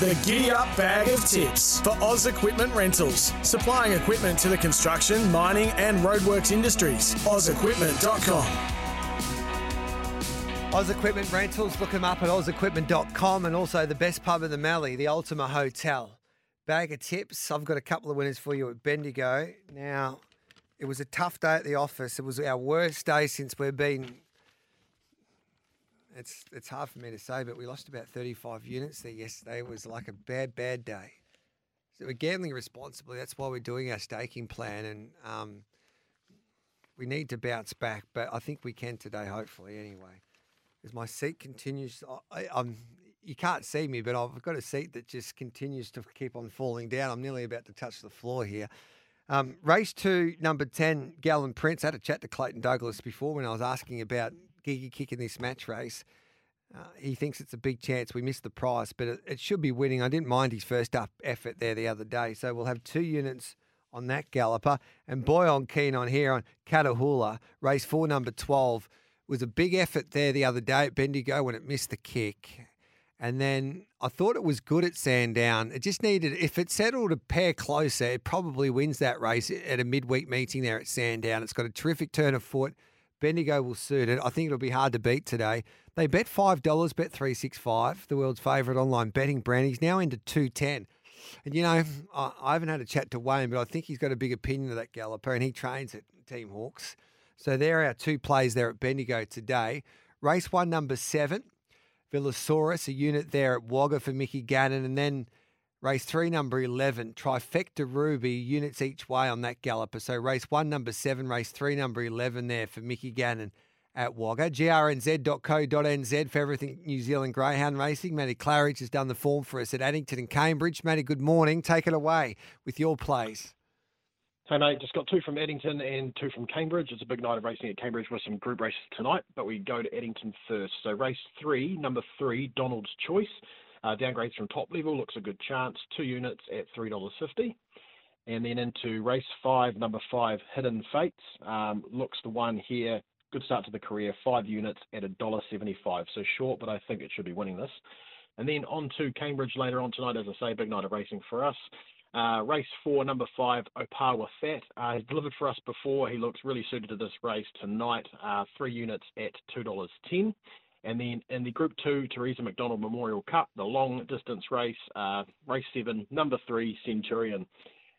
The Giddy Up Bag of Tips for Oz Equipment Rentals, supplying equipment to the construction, mining, and roadworks industries. OzEquipment.com. Oz Equipment Rentals, look them up at ozequipment.com and also the best pub in the Mallee, the Ultima Hotel. Bag of tips. I've got a couple of winners for you at Bendigo. Now, it was a tough day at the office. It was our worst day since we've been. It's it's hard for me to say, but we lost about 35 units there yesterday. It was like a bad, bad day. So we're gambling responsibly. That's why we're doing our staking plan, and um, we need to bounce back. But I think we can today, hopefully. Anyway, as my seat continues, I, I'm. You can't see me, but I've got a seat that just continues to keep on falling down. I'm nearly about to touch the floor here. Um, race two, number 10, Gallon Prince. I had a chat to Clayton Douglas before when I was asking about Gigi kicking this match race. Uh, he thinks it's a big chance we missed the price, but it, it, should be winning. I didn't mind his first up effort there the other day. So we'll have two units on that galloper. And boy, I'm keen on here on Catahoula, race four, number 12. Was a big effort there the other day at Bendigo when it missed the kick. And then I thought it was good at Sandown. It just needed, if it settled a pair closer, it probably wins that race at a midweek meeting there at Sandown. It's got a terrific turn of foot. Bendigo will suit it. I think it'll be hard to beat today. They bet $5, bet 365 the world's favourite online betting brand. He's now into 210 And, you know, I, I haven't had a chat to Wayne, but I think he's got a big opinion of that galloper and he trains at Team Hawkes. So there are our two plays there at Bendigo today. Race one, number seven. Villasaurus, a unit there at Wagga for Mickey Gannon, and then race three, number 11, Trifecta Ruby, units each way on that galloper. So race one, number seven, race three, number 11 there for Mickey Gannon at Wagga. grnz.co.nz for everything New Zealand Greyhound Racing. Matty Claridge has done the form for us at Addington and Cambridge. Matty, good morning. Take it away with your plays. Hey mate, just got two from Addington and two from Cambridge. It's a big night of racing at Cambridge with some group races tonight, but we go to Addington first. So race three, number three, Donald's Choice. Uh, downgrades from top level, looks a good chance. Two units at $3.50. And then into race five, number five, Hidden Fates. Um, looks the one here. Good start to the career, five units at $1.75. So short, but I think it should be winning this. And then on to Cambridge later on tonight, as I say, big night of racing for us. Uh, race four, number five, Opawa Fat. Uh, he's delivered for us before. He looks really suited to this race tonight. Uh, three units at $2.10. And then in the Group 2, Teresa McDonald Memorial Cup, the long distance race, uh, race 7, number 3, Centurion.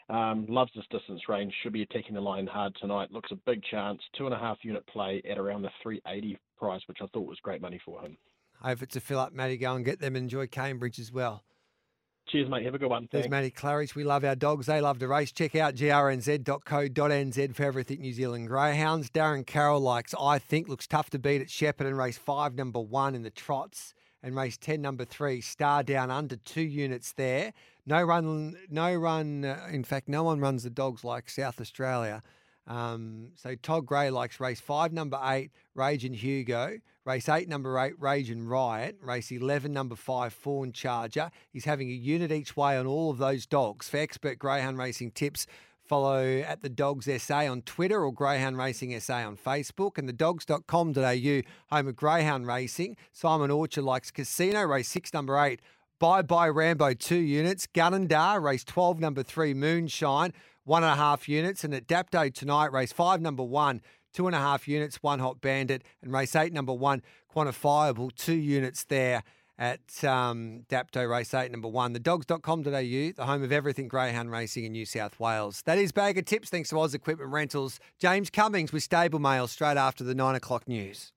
Um, loves this distance range, should be attacking the line hard tonight. Looks a big chance. Two and a half unit play at around the 380 price, which I thought was great money for him. It's a fill up, Matty. Go and get them. Enjoy Cambridge as well. Cheers, mate. Have a good one. There's Thanks. Matty Claridge. We love our dogs. They love to race. Check out grnz.co.nz for everything New Zealand Greyhounds. Darren Carroll likes, I think, looks tough to beat at Shepparton race five, number one in the trots, and race 10, number three, Star Down under two units there. No run, no run. Uh, in fact, no one runs the dogs like South Australia. Um, so Todd Gray likes race five, number eight, Rage and Hugo. Race eight, number eight, Rage and Riot. Race 11, number five, Fawn Charger. He's having a unit each way on all of those dogs. For expert greyhound racing tips, follow at the Dogs SA on Twitter or Greyhound Racing SA on Facebook and the dogs.com.au, home of greyhound racing. Simon Orchard likes Casino, race six, number eight. Bye bye Rambo, two units. Gunnedah, race 12, number three, Moonshine one and a half units. And at Dapto tonight, race five, number one, two and a half units, one hot bandit. And race eight, number one, quantifiable, two units there at um, Dapto Race 8, number one. The dogs.com.au, the home of everything greyhound racing in New South Wales. That is Bag of Tips, thanks to Oz Equipment Rentals. James Cummings with Stable Mail straight after the nine o'clock news.